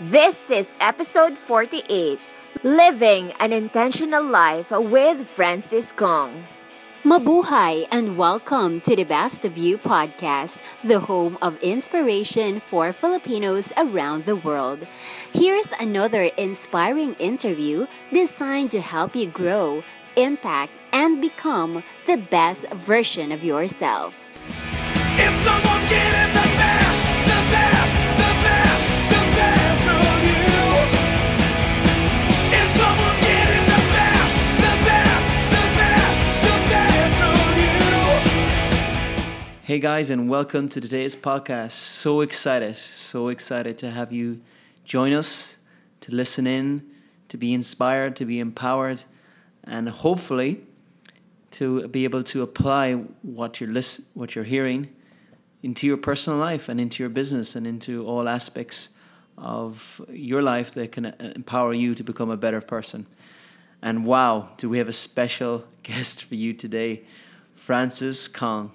This is episode 48 Living an Intentional Life with Francis Kong. Mabuhay and welcome to the Best of You podcast, the home of inspiration for Filipinos around the world. Here's another inspiring interview designed to help you grow, impact, and become the best version of yourself. Hey guys, and welcome to today's podcast. So excited, so excited to have you join us, to listen in, to be inspired, to be empowered, and hopefully to be able to apply what you're lis- what you're hearing into your personal life and into your business and into all aspects of your life that can uh, empower you to become a better person. And wow, do we have a special guest for you today, Francis Kong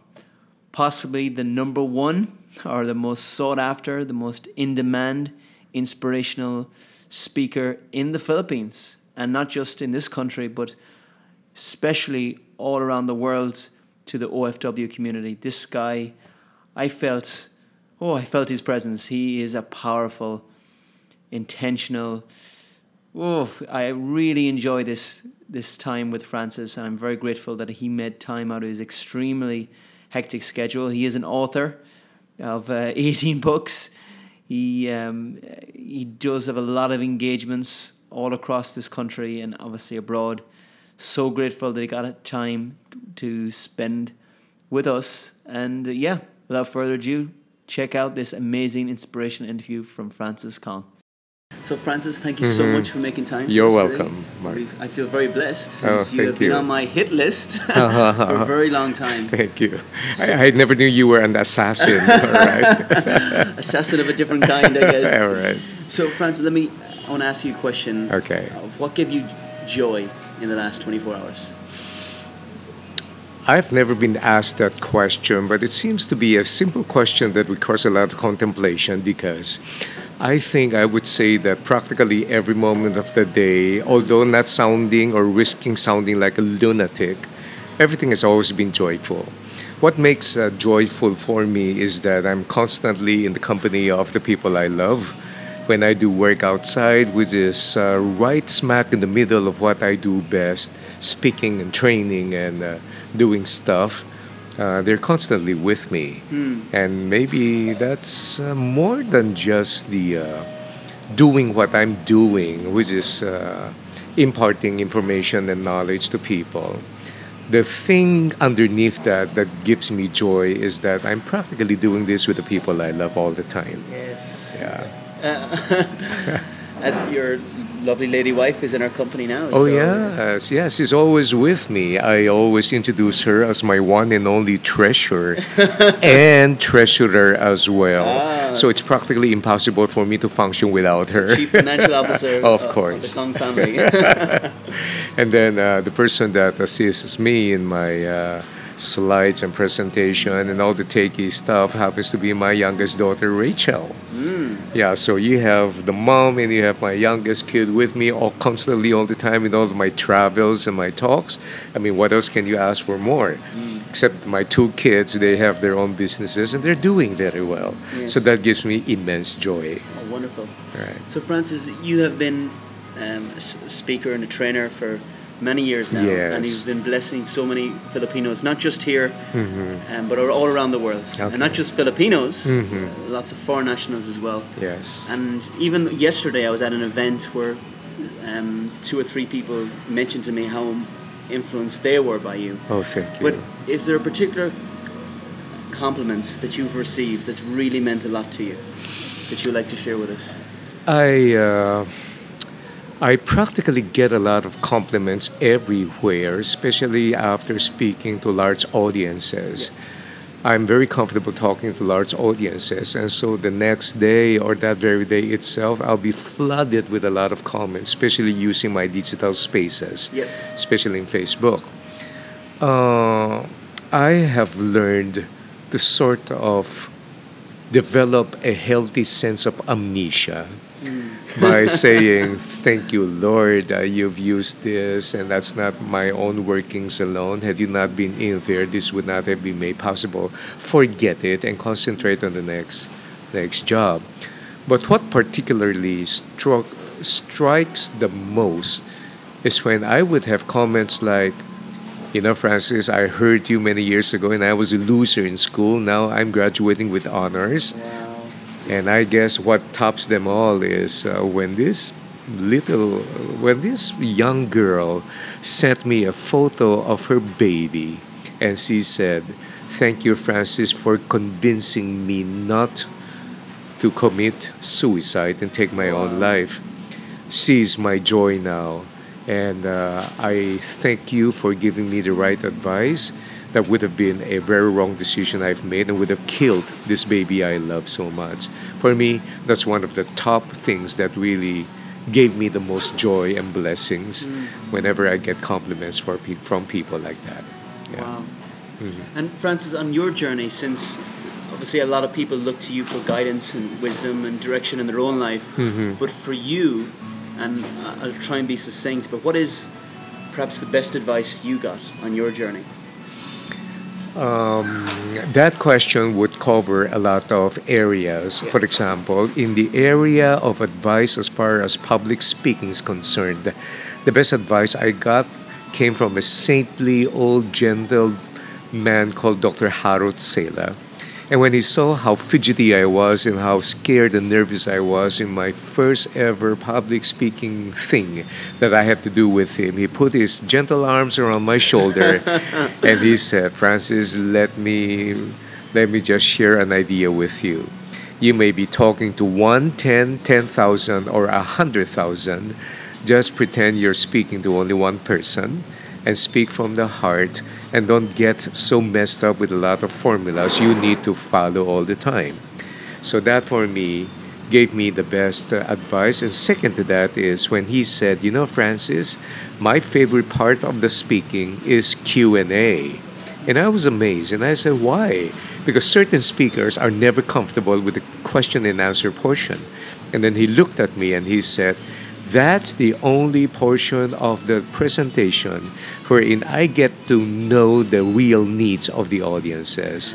possibly the number one or the most sought after, the most in demand, inspirational speaker in the Philippines. And not just in this country, but especially all around the world to the OFW community. This guy, I felt, oh, I felt his presence. He is a powerful, intentional, Oh, I really enjoy this this time with Francis, and I'm very grateful that he made time out of his extremely hectic schedule. He is an author of uh, 18 books. He um, he does have a lot of engagements all across this country and obviously abroad. So grateful that he got a time to spend with us. And uh, yeah, without further ado, check out this amazing inspirational interview from Francis Kong. So, Francis, thank you so much for making time. Mm-hmm. You're welcome, I feel very blessed Oh, since you thank have been you. on my hit list for a very long time. Thank you. I, I never knew you were an assassin. Assassin of a different kind, I guess. All right. So, Francis, let me. I want to ask you a question. Okay. Of what gave you joy in the last 24 hours? I've never been asked that question, but it seems to be a simple question that requires a lot of contemplation because I think I would say that practically every moment of the day, although not sounding or risking sounding like a lunatic, everything has always been joyful. What makes uh, joyful for me is that I'm constantly in the company of the people I love. When I do work outside, which is uh, right smack in the middle of what I do best, speaking and training and uh, doing stuff, uh, they're constantly with me. And maybe that's uh, more than just the uh, doing what I'm doing, which is uh, imparting information and knowledge to people. The thing underneath that that gives me joy is that I'm practically doing this with the people I love all the time. Yes. Yeah. As your lovely lady wife is in our company now. Oh so yes, yes, she's always with me. I always introduce her as my one and only treasure and treasurer as well. Ah. So it's practically impossible for me to function without her. Chief financial officer Of of, course. the Kong family. And then uh, the person that assists me in my uh, slides and presentation and all the takey stuff happens to be my youngest daughter, Rachel. Yeah, so you have the mom and you have my youngest kid with me all constantly all the time in all of my travels and my talks. I mean, what else can you ask for more? Except my two kids, they have their own businesses and they're doing very well. So that gives me immense joy. oh, wonderful. Right. So, Francis, you have been um, a speaker and a trainer for many years now, and Yes. you've been blessing so many Filipinos, not just here, um, but all around the world, and not Mm-hmm. Just Filipinos, Mhm. uh, lots of foreign nationals as well. Yes. And even yesterday, I was at an event where um, two or three people mentioned to me how influenced they were by you. Oh, thank you. But is there a particular compliment that you've received that's really meant a lot to you that you'd like to share with us? I uh, I practically get a lot of compliments everywhere, especially after speaking to large audiences. I'm very comfortable talking to large audiences, and so the next day or that very day itself, I'll be flooded with a lot of comments, especially using my digital spaces, Yep. especially in Facebook. Uh, I have learned to sort of develop a healthy sense of amnesia. By saying, Thank you, Lord, uh, you've used this, and that's not my own workings alone. Had you not been in there, this would not have been made possible. Forget it and concentrate on the next, next job. But what particularly struck, strikes the most is when I would have comments like, you know, Francis, I heard you many years ago and I was a loser in school. Now I'm graduating with honors. And I guess what tops them all is uh, when this little, when this young girl sent me a photo of her baby and she said, Thank you, Francis, for convincing me not to commit suicide and take my own life. She's my joy now. And uh, I thank you for giving me the right advice. That would have been a very wrong decision I've made and would have killed this baby I love so much. For me, that's one of the top things that really gave me the most joy and blessings mm. whenever I get compliments for pe- from people like that. Yeah. Wow. Mm-hmm. And Francis, on your journey, since obviously a lot of people look to you for guidance and wisdom and direction in their own life, mm-hmm. but for you, and I'll try and be succinct, but what is perhaps the best advice you got on your journey? Um, that question would cover a lot of areas. For example, in the area of advice as far as public speaking is concerned, the best advice I got came from a saintly old gentle man called Dr. Harold Sala. And when he saw how fidgety I was and how scared and nervous I was in my first ever public speaking thing that I had to do with him, he put his gentle arms around my shoulder and he said, Francis, let me let me just share an idea with you. You may be talking to one, ten, ten thousand, or a hundred thousand. Just pretend you're speaking to only one person and speak from the heart and don't get so messed up with a lot of formulas you need to follow all the time. So that for me gave me the best uh, advice and second to that is when he said, "You know, Francis, my favorite part of the speaking is Q&A." And I was amazed and I said, "Why?" Because certain speakers are never comfortable with the question and answer portion. And then he looked at me and he said, that's the only portion of the presentation wherein I get to know the real needs of the audiences.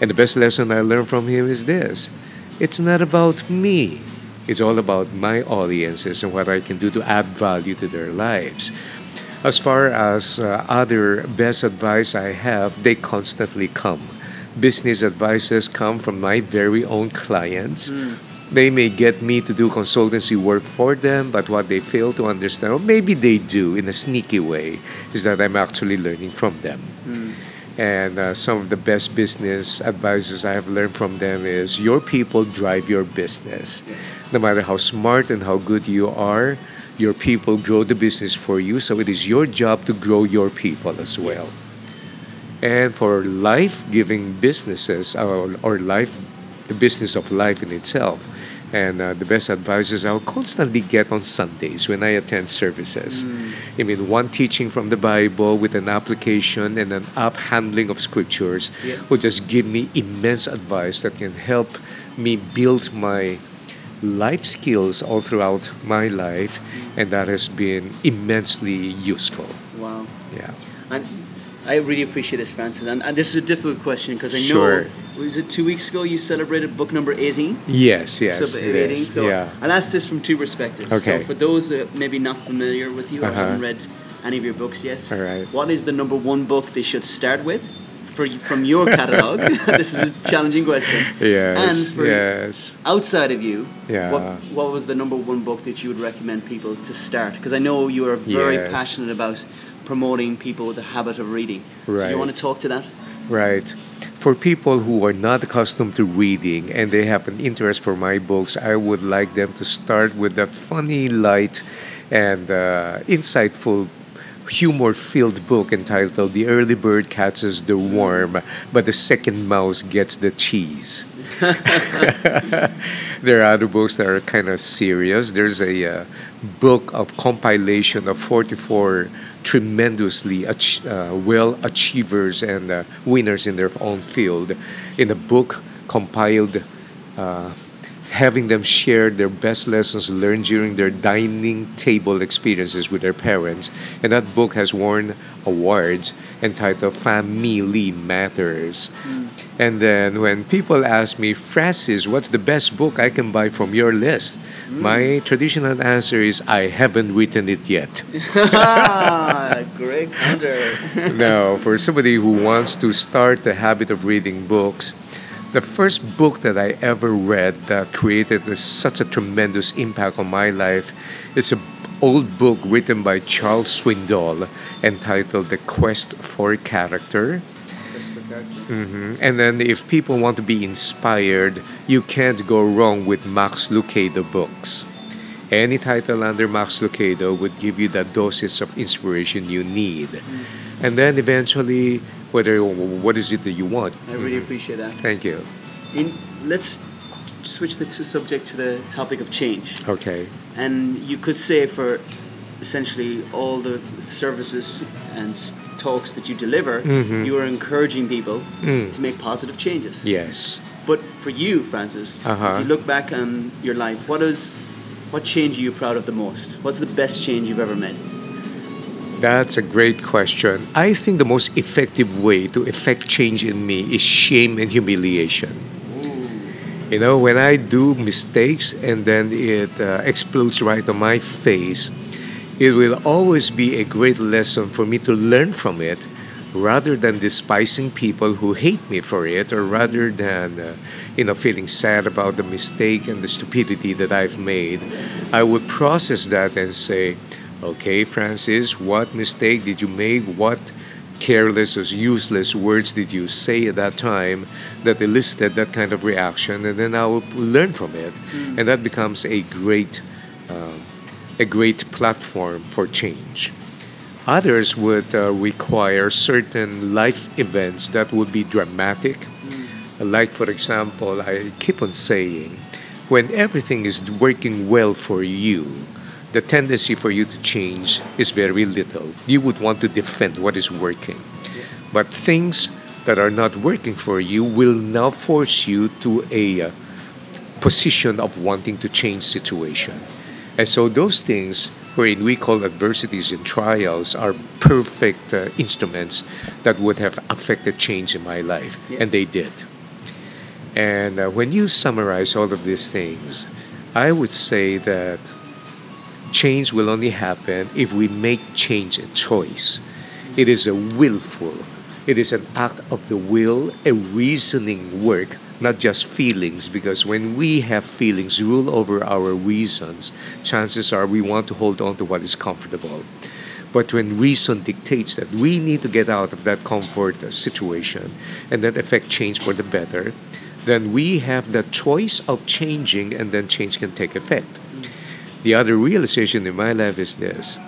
And the best lesson I learned from him is this it's not about me, it's all about my audiences and what I can do to add value to their lives. As far as uh, other best advice I have, they constantly come. Business advices come from my very own clients. They may get me to do consultancy work for them, but what they fail to understand, or maybe they do in a sneaky way, is that I'm actually learning from them. And uh, some of the best business advices I have learned from them is your people drive your business. No matter how smart and how good you are, your people grow the business for you. So it is your job to grow your people as well. And for life giving businesses, or, or life, the business of life in itself, and uh, the best advices I'll constantly get on Sundays when I attend services. I mean, one teaching from the Bible with an application and an up handling of scriptures Yeah. will just give me immense advice that can help me build my life skills all throughout my life, and that has been immensely useful. Wow. Yeah. And I really appreciate this, Francis. And, and this is a difficult question because I know, Sure. Was it two weeks ago you celebrated book number 18? Yes, yes, So, it 18, is. so yeah. I'll ask this from two perspectives. Okay. So for those that maybe not familiar with you or Uh-huh. haven't read any of your books yet, All right. what is the number one book they should start with for from your catalog? this is a challenging question. Yes, And for yes. outside of you, Yeah. what, what was the number one book that you would recommend people to start? Because I know you are very Yes. passionate about promoting people with the habit of reading. right. So do you want to talk to that? Right. For people who are not accustomed to reading and they have an interest for my books, I would like them to start with that funny, light, and uh, insightful, humor filled book entitled The Early Bird Catches the Worm, but the Second Mouse Gets the Cheese. there are other books that are kind of serious. There's a uh, book of compilation of 44 tremendously ach- uh, well achievers and uh, winners in their own field in a book compiled uh, having them share their best lessons learned during their dining table experiences with their parents. And that book has won awards entitled Family Matters. And then when people ask me, Francis, what's the best book I can buy from your list? My traditional answer is, I haven't written it yet. great counter. now, for somebody who wants to start the habit of reading books, the first book that I ever read that created a- such a tremendous impact on my life is an old book written by Charles Swindoll entitled The Quest for Character. Mhm. And then, if people want to be inspired, you can't go wrong with Max Lucado books. Any title under Max Lucado would give you the doses of inspiration you need. And then eventually, whether what is it that you want? I really appreciate that. Thank you. In, let's switch the two subject to the topic of change. Okay. And you could say for essentially all the services and s- talks that you deliver, Mhm. you are encouraging people Mm. to make positive changes. Yes. But for you, Francis, Uh-huh. if you look back on your life, what is what change are you proud of the most? What's the best change you've ever made? That's a great question. I think the most effective way to effect change in me is shame and humiliation. You know, when I do mistakes and then it uh, explodes right on my face, it will always be a great lesson for me to learn from it rather than despising people who hate me for it or rather than uh, you know feeling sad about the mistake and the stupidity that I've made. I would process that and say okay Francis what mistake did you make? What careless or useless words did you say at that time that elicited that kind of reaction? And then I will learn from it. And that becomes a great um, a great platform for change Others would uh, require certain life events that would be dramatic. Like, for example, I keep on saying, when everything is working well for you, the tendency for you to change is very little. You would want to defend what is working. But things that are not working for you will now force you to a uh, position of wanting to change situation. And so those things wherein we call adversities and trials are perfect uh, instruments that would have affected change in my life Yeah. and they did. And uh, when you summarize all of these things, I would say that change will only happen if we make change a choice. It is a willful, it is an act of the will, a reasoning work, not just feelings. Because when we have feelings rule over our reasons, chances are we want to hold on to what is comfortable. But when reason dictates that we need to get out of that comfort uh, situation and that affect change for the better, then we have the choice of changing and then change can take effect. The other realization in my life is this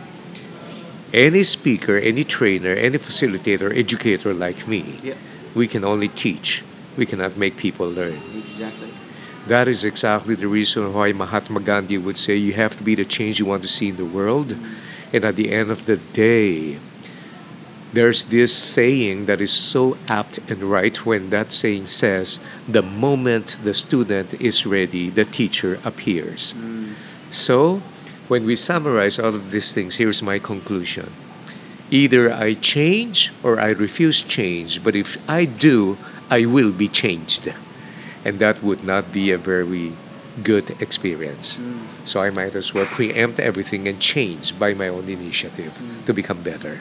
any speaker, any trainer, any facilitator, educator like me, Yeah, we can only teach. We cannot make people learn. exactly. That is exactly the reason why Mahatma Gandhi would say you have to be the change you want to see in the world. And at the end of the day, there's this saying that is so apt and right when that saying says, the moment the student is ready, the teacher appears. Mm. So, when we summarize all of these things, here's my conclusion. Either I change or I refuse change, but if I do, I will be changed. And that would not be a very good experience. So I might as well preempt everything and change by my own initiative to become better.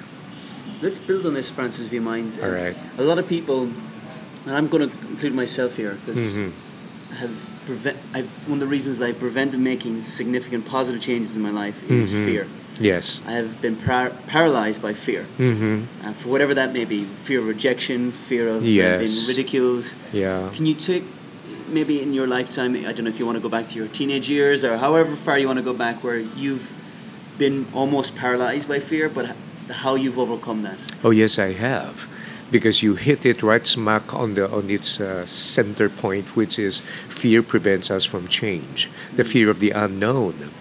Let's build on this, Francis, you mind. All right. A lot of people, and I'm going to include myself here because Mhm. have prevent. I've one of the reasons that I've prevented making significant positive changes in my life is Mhm. fear. Yes. I have been par- paralyzed by fear, Mm-hmm. uh, for whatever that may be. Fear of rejection, fear of Yes. being ridiculed. Yeah. Can you take maybe in your lifetime? I don't know if you want to go back to your teenage years or however far you want to go back, where you've been almost paralyzed by fear, but how you've overcome that. Oh yes, I have, because you hit it right smack on the on its uh, center point, which is fear prevents us from change, the fear of the unknown.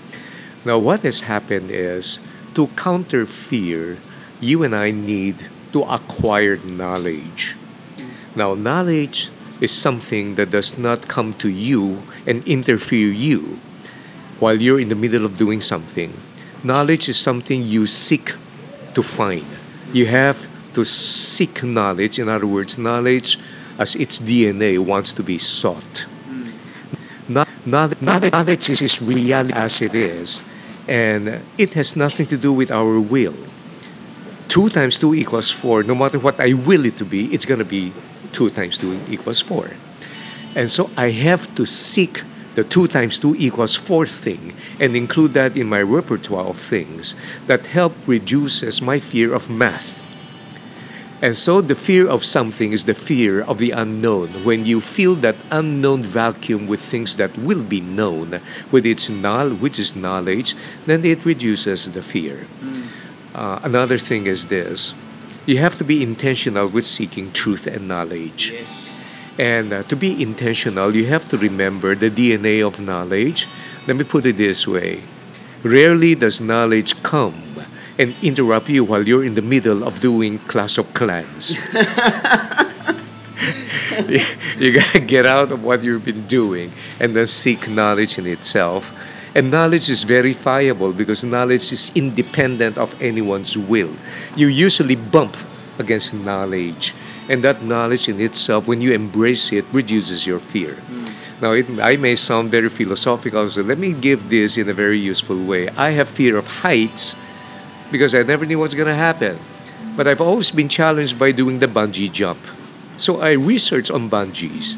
Now, what has happened is to counter fear, you and I need to acquire knowledge. Now, knowledge is something that does not come to you and interfere you while you're in the middle of doing something. Knowledge is something you seek to find. You have to seek knowledge. In other words, knowledge as its DNA wants to be sought. Hmm. Not, not, not, knowledge is, is reality as it is, and it has nothing to do with our will. Two times two equals four. No matter what I will it to be, it's going to be two times two equals four. And so I have to seek the two times two equals four thing and include that in my repertoire of things that help reduces my fear of math. And so the fear of something is the fear of the unknown. When you fill that unknown vacuum with things that will be known, with its knowledge, which is knowledge, then it reduces the fear. Uh, another thing is this: you have to be intentional with seeking truth and knowledge. And uh, to be intentional, you have to remember the DNA of knowledge. Let me put it this way rarely does knowledge come and interrupt you while you're in the middle of doing Clash of Clans. you, gotta get out of what you've been doing and then seek knowledge in itself. And knowledge is verifiable because knowledge is independent of anyone's will. You usually bump against knowledge. And that knowledge in itself, when you embrace it, reduces your fear. Hmm. Now, it, I may sound very philosophical, so let me give this in a very useful way. I have fear of heights because I never knew what's going to happen. But I've always been challenged by doing the bungee jump. So I researched on bungees.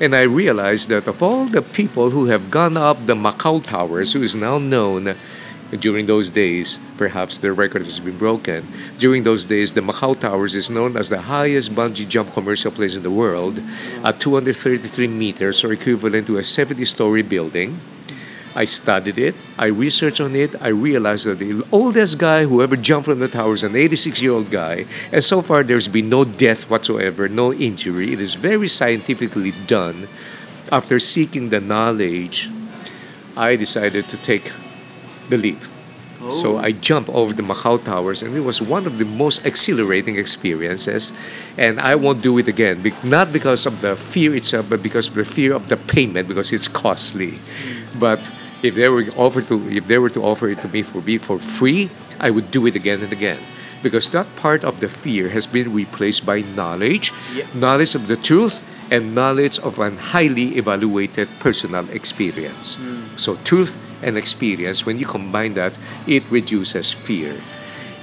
And I realized that of all the people who have gone up the Macau Towers, who is now known during those days, perhaps the record has been broken. During those days, the Macau Towers is known as the highest bungee jump commercial place in the world at 233 meters, or equivalent to a 70 story building. I studied it, I researched on it, I realized that the oldest guy who ever jumped from the tower is an 86 year old guy, and so far there's been no death whatsoever, no injury. It is very scientifically done. After seeking the knowledge, I decided to take the leap. So oh. I jumped over the Macau Towers, and it was one of the most exhilarating experiences. And I won't do it again, be- not because of the fear itself, but because of the fear of the payment, because it's costly. Mm. But if they were offered to, if they were to offer it to me for me for free, I would do it again and again, because that part of the fear has been replaced by knowledge, knowledge of the truth, and knowledge of an highly evaluated personal experience. Hmm. So truth and experience, when you combine that, it reduces fear.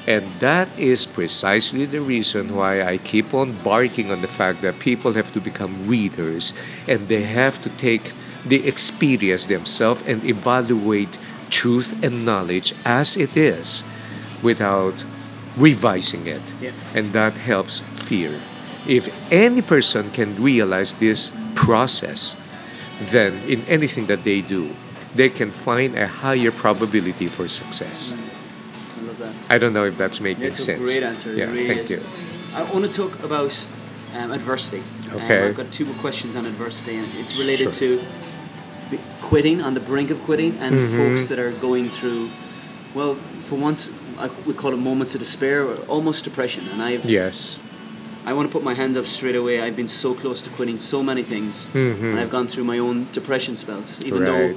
And that is precisely the reason why I keep on barking on the fact that people have to become readers and they have to take the experience themselves and evaluate truth and knowledge as it is without revising it. Yeah. And that helps fear. If any person can realize this process, then in anything that they do, they can find a higher probability for success. I love that. I don't know if that's making a sense. great answer. Yeah, really thank is. you. I want to talk about um, adversity. Um, Okay. I've got two more questions on adversity, and it's related Sure. to quitting, on the brink of quitting, and Mm-hmm. folks that are going through, well, for once, I, we call it moments of despair, or almost depression. And I've, Yes. I want to put my hand up straight away. I've been so close to quitting so many things, Mhm. and I've gone through my own depression spells. Even Right. though,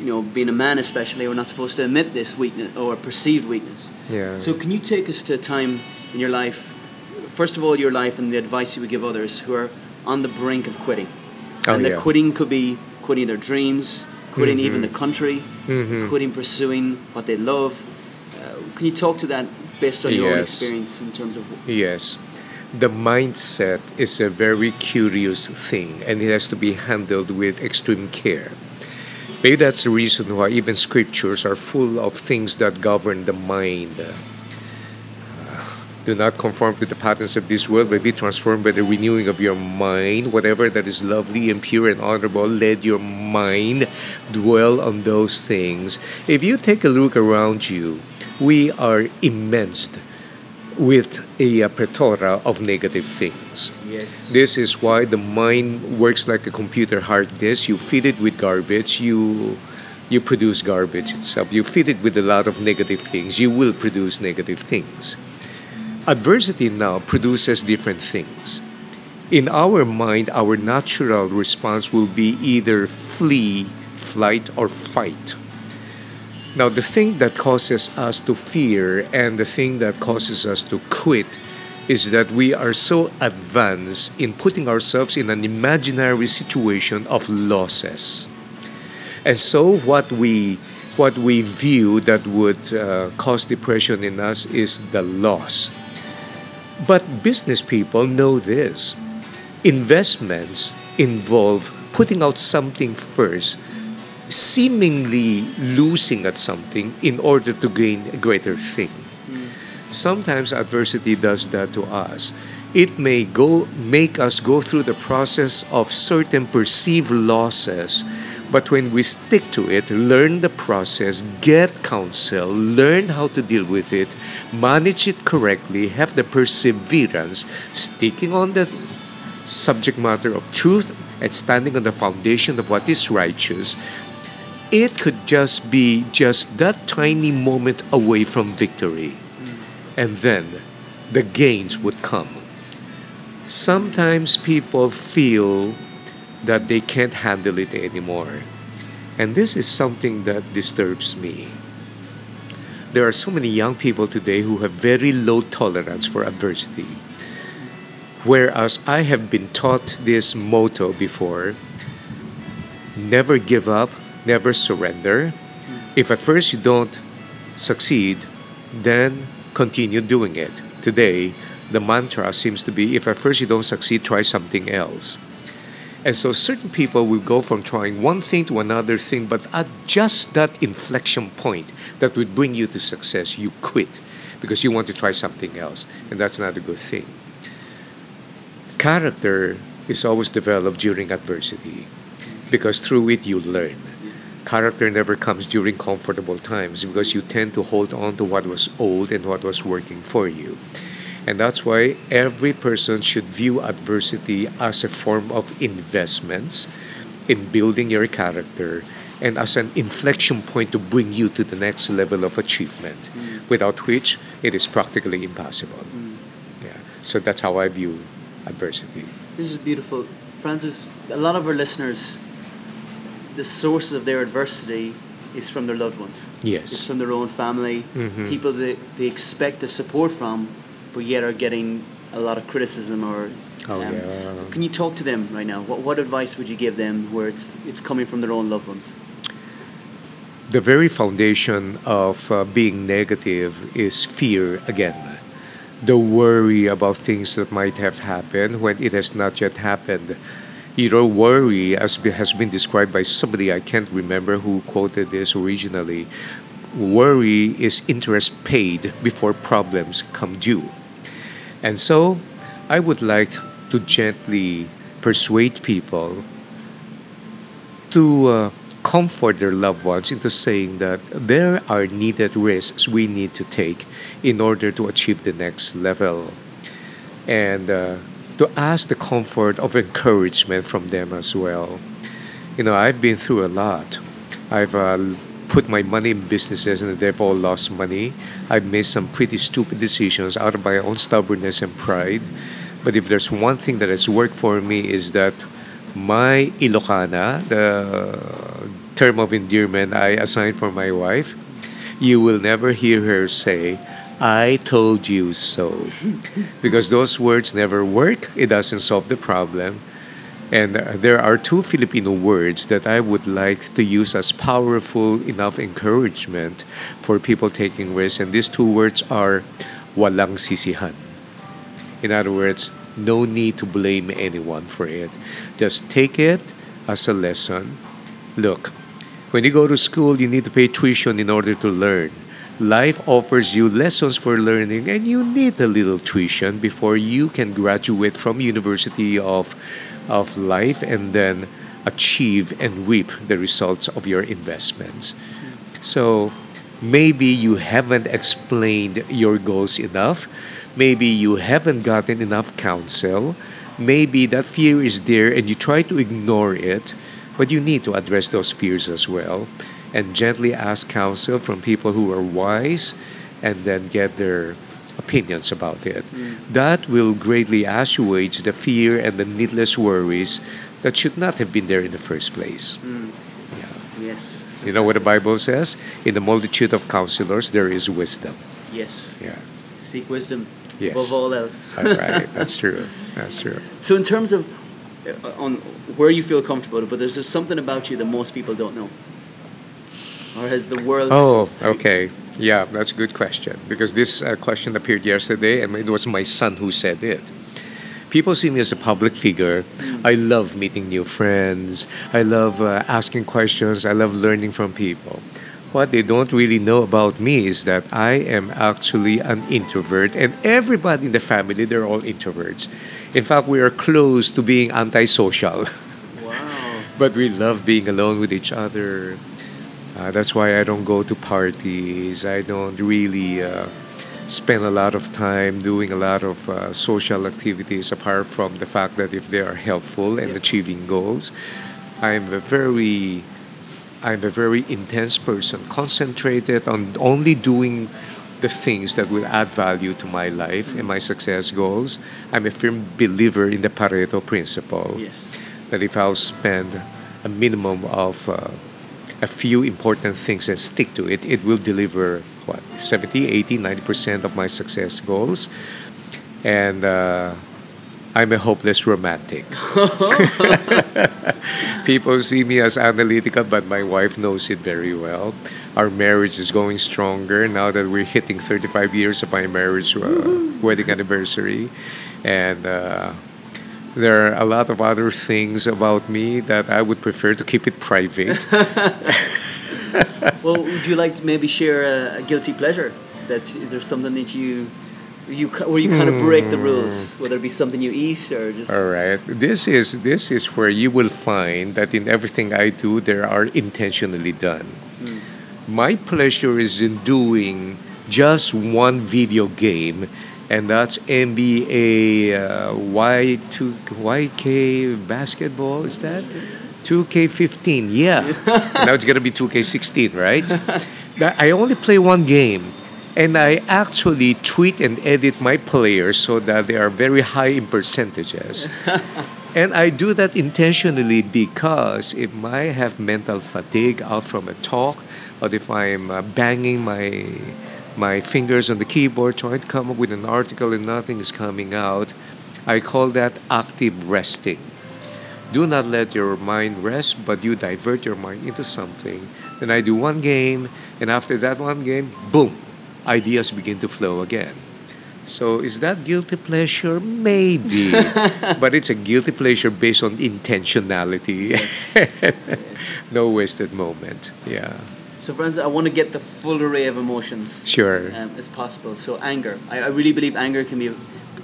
you know, being a man especially, we're not supposed to admit this weakness or perceived weakness. Yeah. So, can you take us to a time in your life, first of all, your life and the advice you would give others who are on the brink of quitting? Oh, and that yeah. quitting could be quitting their dreams, quitting even the country, Mhm. quitting pursuing what they love. Uh, can you talk to that based on your own experience in terms of Yes. The mindset is a very curious thing and it has to be handled with extreme care. Maybe that's the reason why even scriptures are full of things that govern the mind. Do not conform to the patterns of this world, but be transformed by the renewing of your mind. Whatever that is lovely and pure and honorable, let your mind dwell on those things. If you take a look around you, we are immense with a plethora of negative things. yes, This is why the mind works like a computer hard disk. You feed it with garbage, you you produce garbage itself. You feed it with a lot of negative things, you will produce negative things. Adversity now produces different things. in our mind, our natural response will be either flee, flight, or fight. Now, the thing that causes us to fear and the thing that causes us to quit is that we are so advanced in putting ourselves in an imaginary situation of losses. And so, what we what we view that would uh, cause depression in us is the loss. But business people know this. Investments involve putting out something first, seemingly losing at something in order to gain a greater thing. Sometimes adversity does that to us. It may go make us go through the process of certain perceived losses but when we stick to it, learn the process, get counsel, learn how to deal with it, manage it correctly, have the perseverance, sticking on the subject matter of truth and standing on the foundation of what is righteous, it could just be just that tiny moment away from victory. And then the gains would come. Sometimes people feel that they can't handle it anymore. And this is something that disturbs me. There are so many young people today who have very low tolerance for adversity. Whereas I have been taught this motto before never give up, never surrender. If at first you don't succeed, then continue doing it. Today, the mantra seems to be if at first you don't succeed, try something else. And so certain people will go from trying one thing to another thing, but at just that inflection point that would bring you to success, you quit because you want to try something else. And that's not a good thing. Character is always developed during adversity because through it you learn. Character never comes during comfortable times because you tend to hold on to what was old and what was working for you. And that's why every person should view adversity as a form of investments in building your character and as an inflection point to bring you to the next level of achievement, without which it is practically impossible. Yeah. So that's how I view adversity. This is beautiful. Francis, a lot of our listeners, the sources of their adversity is from their loved ones. Yes. It's from their own family, Mhm. people that they expect the support from, but yet are getting a lot of criticism or. Oh, um, yeah. Can you talk to them right now? What, what advice would you give them where it's it's coming from their own loved ones? the very foundation of uh, being negative is fear again. The worry about things that might have happened when it has not yet happened. You know, worry, as has been described by somebody I can't remember who quoted this originally. Worry is interest paid before problems come due. And so, I would like to gently persuade people to uh, comfort their loved ones into saying that there are needed risks we need to take in order to achieve the next level. And uh, to ask the comfort of encouragement from them as well. You know, I've been through a lot. I've uh, put my money in businesses and they've lost money. I've made some pretty stupid decisions out of my own stubbornness and pride. But if there's one thing that has worked for me is that my Ilocana, the term of endearment I assigned for my wife, you will never hear her say, I told you so. because those words never work, it doesn't solve the problem. And uh, there are two Filipino words that I would like to use as powerful enough encouragement for people taking risks. And these two words are walang sisihan. In other words, no need to blame anyone for it. Just take it as a lesson. Look, when you go to school, you need to pay tuition in order to learn. Life offers you lessons for learning, and you need a little tuition before you can graduate from University of, of Life and then achieve and reap the results of your investments. So maybe you haven't explained your goals enough. Maybe you haven't gotten enough counsel. Maybe that fear is there and you try to ignore it, but you need to address those fears as well and gently ask counsel from people who are wise and then get their opinions about it. That will greatly assuage the fear and the needless worries that should not have been there in the first place. Yeah. Yes. You know what the Bible says? In the multitude of counselors, there is wisdom. Yes. Yeah. Seek wisdom Yes. above all else. All right. That's true. That's true. So, in terms of uh, on where you feel comfortable, but there's just something about you that most people don't know, or has the world? Oh, okay. Yeah, that's a good question because this uh, question appeared yesterday and it was my son who said it. People see me as a public figure. I love meeting new friends. I love uh, asking questions. I love learning from people. What they don't really know about me is that I am actually an introvert, and everybody in the family, they're all introverts. In fact, we are close to being antisocial. Wow. But we love being alone with each other. Uh, that's why I don't go to parties. I don't really uh, spend a lot of time doing a lot of uh, social activities apart from the fact that if they are helpful and achieving goals. I'm a very I'm a very intense person, concentrated on only doing the things that will add value to my life and my success goals. I'm a firm believer in the Pareto principle Yes. that if I'll spend a minimum of uh, a few important things and stick to it, it will deliver what 70, 80, 90% of my success goals. And uh, I'm a hopeless romantic. People see me as analytical, but my wife knows it very well. Our marriage is going stronger now that we're hitting 35 years of my marriage uh, wedding anniversary. And uh, there are a lot of other things about me that I would prefer to keep it private. Well, would you like to maybe share a, a guilty pleasure? That is there something that you you where you kind of break the rules, hmm. whether it be something you eat or just All right. This is this is where you will find that in everything I do there are intentionally done. Hmm. My pleasure is in doing just one video game and that's NBA uh, Y2 YK basketball is that? 2K15 yeah. Now it's gonna be 2K16 right? I only play one game and I actually tweet and edit my players so that they are very high in percentages. And I do that intentionally because if I have mental fatigue out from a talk, or if I'm uh, banging my my fingers on the keyboard trying to come up with an article and nothing is coming out, I call that active resting. Do not let your mind rest, but you divert your mind into something. Then I do one game, and after that one game, boom, ideas begin to flow again. So is that guilty pleasure? Maybe. but it's a guilty pleasure based on intentionality. no wasted moment. Yeah. So, friends, I want to get the full array of emotions Sure. um, as possible. So, anger. I, I really believe anger can be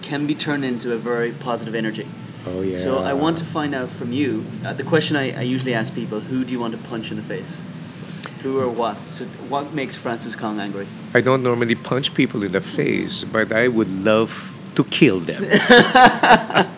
can be turned into a very positive energy. Oh yeah. So, I want to find out from you. Uh, the question I, I usually ask people: Who do you want to punch in the face? Who or what? So, what makes Francis Kong angry? I don't normally punch people in the face, but I would love to kill them.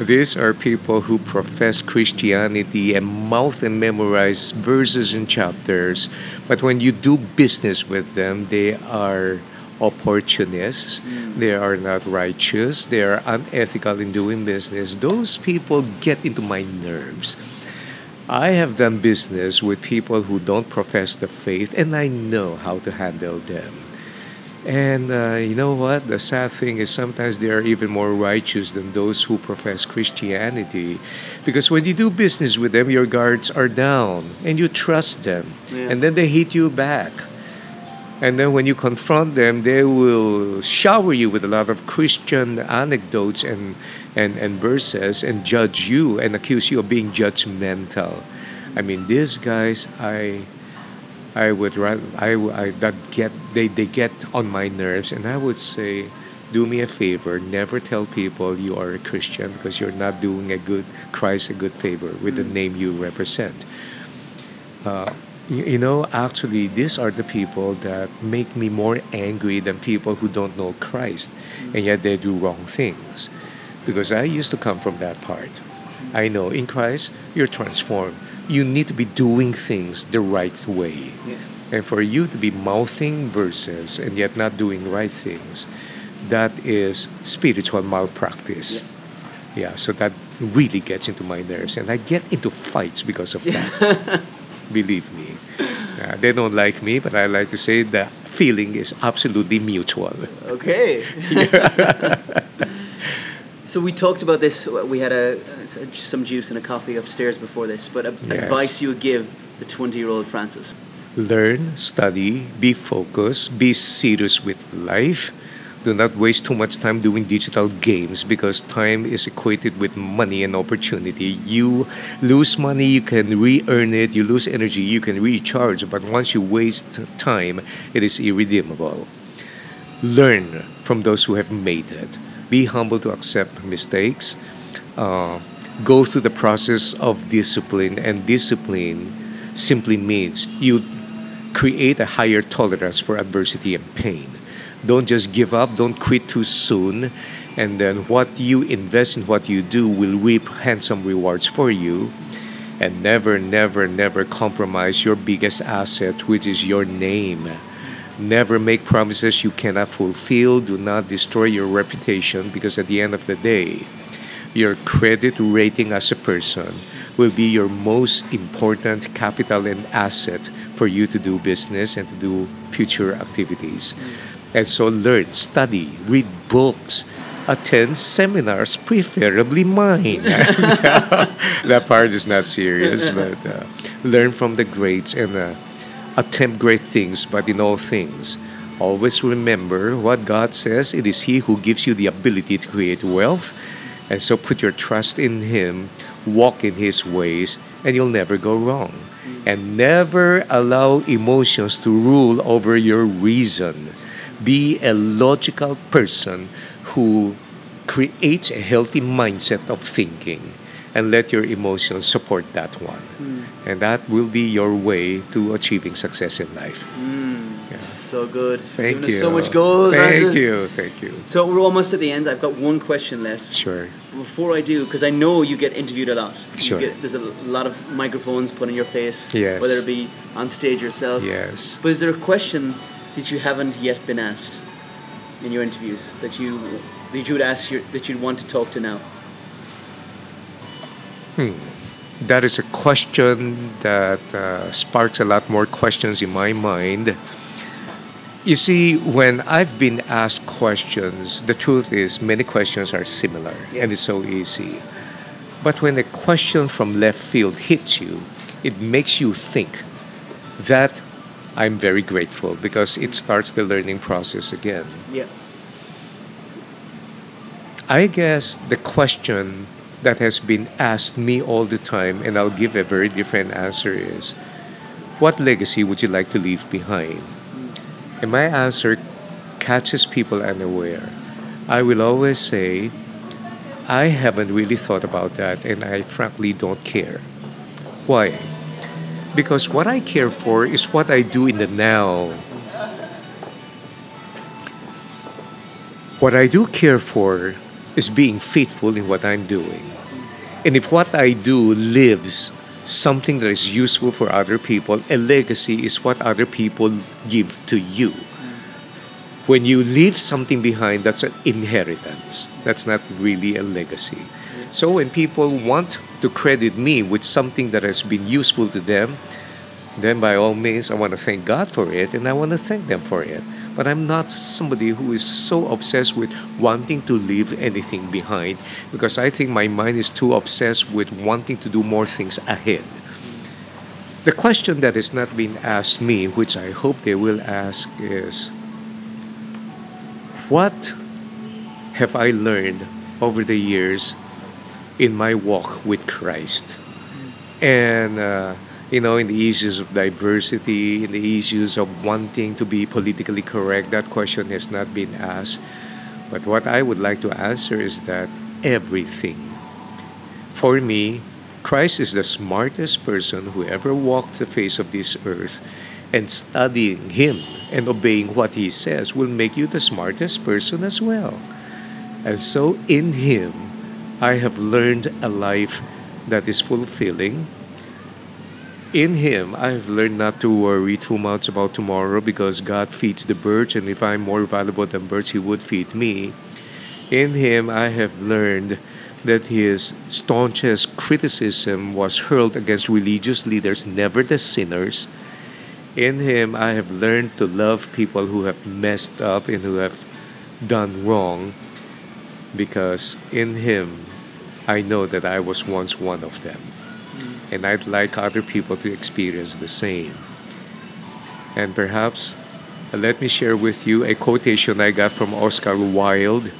These are people who profess Christianity and mouth and memorize verses and chapters, but when you do business with them, they are opportunists. Mm. They are not righteous. They are unethical in doing business. Those people get into my nerves. I have done business with people who don't profess the faith, and I know how to handle them. And uh, you know what? The sad thing is sometimes they are even more righteous than those who profess Christianity. Because when you do business with them, your guards are down and you trust them. Yeah. And then they hit you back. And then when you confront them, they will shower you with a lot of Christian anecdotes and, and, and verses and judge you and accuse you of being judgmental. I mean, these guys, I, I would rather, I, I that get they, they get on my nerves, and I would say, do me a favor, never tell people you are a Christian because you're not doing a good Christ a good favor with the name you represent. Uh, you, you know, actually, these are the people that make me more angry than people who don't know Christ, and yet they do wrong things. Because I used to come from that part. I know in Christ you're transformed. You need to be doing things the right way. Yeah. And for you to be mouthing verses and yet not doing right things, that is spiritual malpractice. Yeah, so that really gets into my nerves. And I get into fights because of that. Believe me. Uh, they don't like me, but I like to say the feeling is absolutely mutual. Okay. so we talked about this. Uh, we had a some juice and a coffee upstairs before this. But a, Yes. advice you would give the twenty-year-old Francis. Learn, study, be focused, be serious with life. Do not waste too much time doing digital games because time is equated with money and opportunity. You lose money, you can re earn it. You lose energy, you can recharge. But once you waste time, it is irredeemable. Learn from those who have made it. Be humble to accept mistakes. Uh, go through the process of discipline, and discipline simply means you create a higher tolerance for adversity and pain. Don't just give up, don't quit too soon, and then what you invest in what you do will reap handsome rewards for you. And never, never, never compromise your biggest asset, which is your name. Never make promises you cannot fulfill. Do not destroy your reputation because at the end of the day, your credit rating as a person will be your most important capital and asset for you to do business and to do future activities. And so learn, study, read books, attend seminars, preferably mine. that part is not serious, but uh, learn from the greats and uh, attempt great things, but in all things, always remember what God says it is He who gives you the ability to create wealth. And so put your trust in Him, walk in His ways, and you'll never go wrong. And never allow emotions to rule over your reason. Be a logical person who creates a healthy mindset of thinking and let your emotions support that one. Hmm. And that will be your way to achieving success in life. Hmm. So good. Thank Giving you. us so much gold. Thank you. Thank you. So we're almost at the end. I've got one question left. Sure. Before I do, because I know you get interviewed a lot. You Sure. get- there's a lot of microphones put in your face. Yes. Whether it be on stage yourself. Yes. But is there a question that you haven't yet been asked in your interviews that you that you would ask your, that you'd want to talk to now? That is a question that uh, sparks a lot more questions in my mind. You see, when I've been asked questions, the truth is many questions are similar and it's so easy. But when a question from left field hits you, it makes you think. That I'm very grateful because it starts the learning process again. Yeah. I guess the question that has been asked me all the time, and I'll give a very different answer, is what legacy would you like to leave behind? And my answer catches people unaware. I will always say, I haven't really thought about that, and I frankly don't care. Why? Because what I care for is what I do in the now. What I do care for is being faithful in what I'm doing. And if what I do lives something that is useful for other people, a legacy is what other people give to you. When you leave something behind, that's an inheritance. That's not really a legacy. So when people want to credit me with something that has been useful to them, then by all means, I want to thank God for it and I want to thank them for it. But I'm not somebody who is so obsessed with wanting to leave anything behind because I think my mind is too obsessed with wanting to do more things ahead. The question that is not being asked me, which I hope they will ask, is what have I learned over the years in my walk with Christ? And, uh, you know, in the issues of diversity, in the issues of wanting to be politically correct, that question has not been asked. But what I would like to answer is that everything. For me, Christ is the smartest person who ever walked the face of this earth, and studying Him and obeying what He says will make you the smartest person as well. And so, in Him, I have learned a life that is fulfilling, In Him, I've learned not to worry too much about tomorrow because God feeds the birds, and if I'm more valuable than birds, He would feed me. In Him, I have learned that His staunchest criticism was hurled against religious leaders, never the sinners. In Him, I have learned to love people who have messed up and who have done wrong because in Him, I know that I was once one of them. And I'd like other people to experience the same. And perhaps uh, let me share with you a quotation I got from Oscar Wilde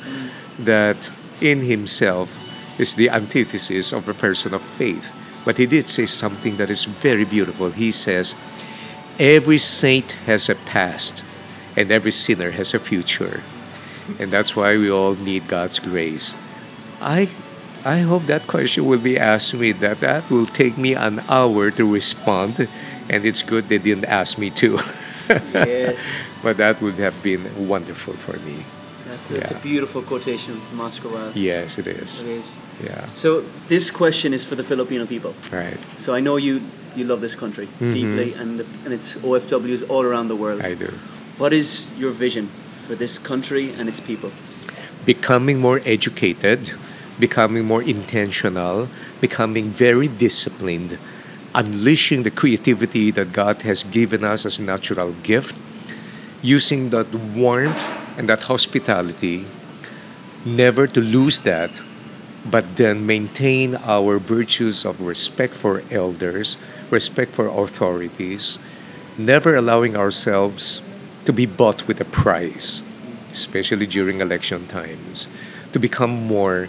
that in himself is the antithesis of a person of faith. But he did say something that is very beautiful. He says, Every saint has a past, and every sinner has a future. And that's why we all need God's grace. I I hope that question will be asked to me that that will take me an hour to respond and it's good they didn't ask me to. Yes. but that would have been wonderful for me. That's it's a Yeah. beautiful quotation from Oscar Wilde. Yes, it is. It is. Yeah. So this question is for the Filipino people. Right. So I know you you love this country deeply, and the, and it's OFWs all around the world. Mm-hmm. I do. What is your vision for this country and its people? becoming more educated, becoming more intentional, becoming very disciplined, unleashing the creativity that God has given us as a natural gift, using that warmth and that hospitality, never to lose that, but then maintain our virtues of respect for elders, respect for authorities, never allowing ourselves to be bought with a price especially during election times, to become more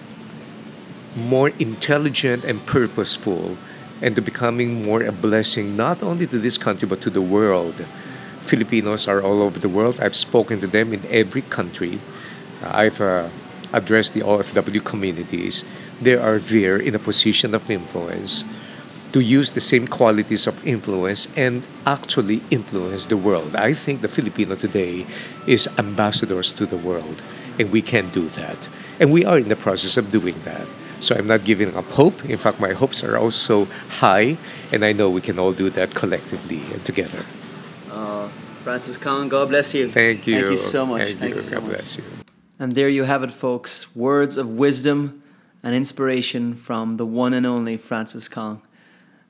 more intelligent and purposeful and to becoming more a blessing not only to this country but to the world. Filipinos are all over the world. I've spoken to them in every country. I've uh, addressed the OFW communities. They are there in a position of influence to use the same qualities of influence and actually influence the world. I think the Filipino today is ambassadors to the world, and we can do that. And we are in the process of doing that. So I'm not giving up hope. In fact, my hopes are also high, and I know we can all do that collectively and together. Uh, Francis Kong, God bless you. Thank you. Thank you so much. Thank, you. so God much. bless you. And there you have it, folks. Words of wisdom and inspiration from the one and only Francis Kong.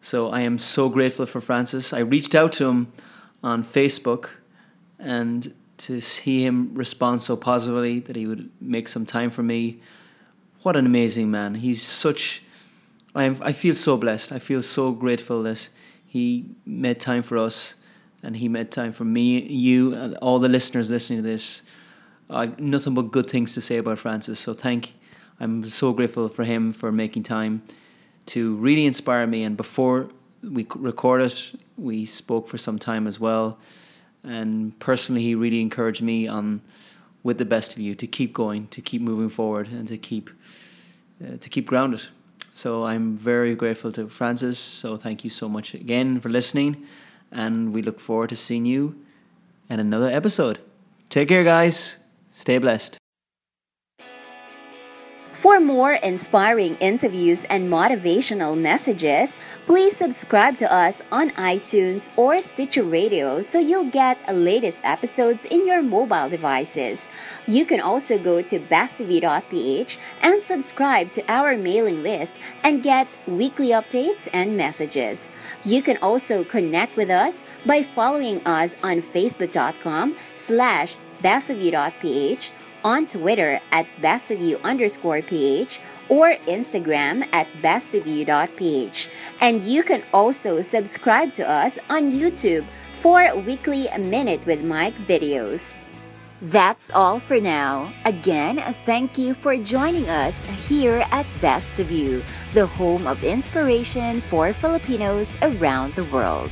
So I am so grateful for Francis. I reached out to him on Facebook and to see him respond so positively that he would make some time for me. What an amazing man. He's such. I, I feel so blessed. I feel so grateful that he made time for us and he made time for me, you, and all the listeners listening to this. I've nothing but good things to say about Francis. So thank, I'm so grateful for him for making time to really inspire me. And before we c- recorded, we spoke for some time as well. And personally, he really encouraged me on with the best of you to keep going, to keep moving forward, and to keep uh, to keep grounded. So I'm very grateful to Francis. So thank you so much again for listening, and we look forward to seeing you in another episode. Take care, guys. Stay blessed. For more inspiring interviews and motivational messages, please subscribe to us on iTunes or Stitcher Radio so you'll get the latest episodes in your mobile devices. You can also go to bestofyou.ph and subscribe to our mailing list and get weekly updates and messages. You can also connect with us by following us on facebook.com slash bestofyou.ph on Twitter at bestofyou underscore ph or Instagram at bestofyou.ph. And you can also subscribe to us on YouTube for weekly Minute with Mike videos. That's all for now. Again, thank you for joining us here at Best You, the home of inspiration for Filipinos around the world.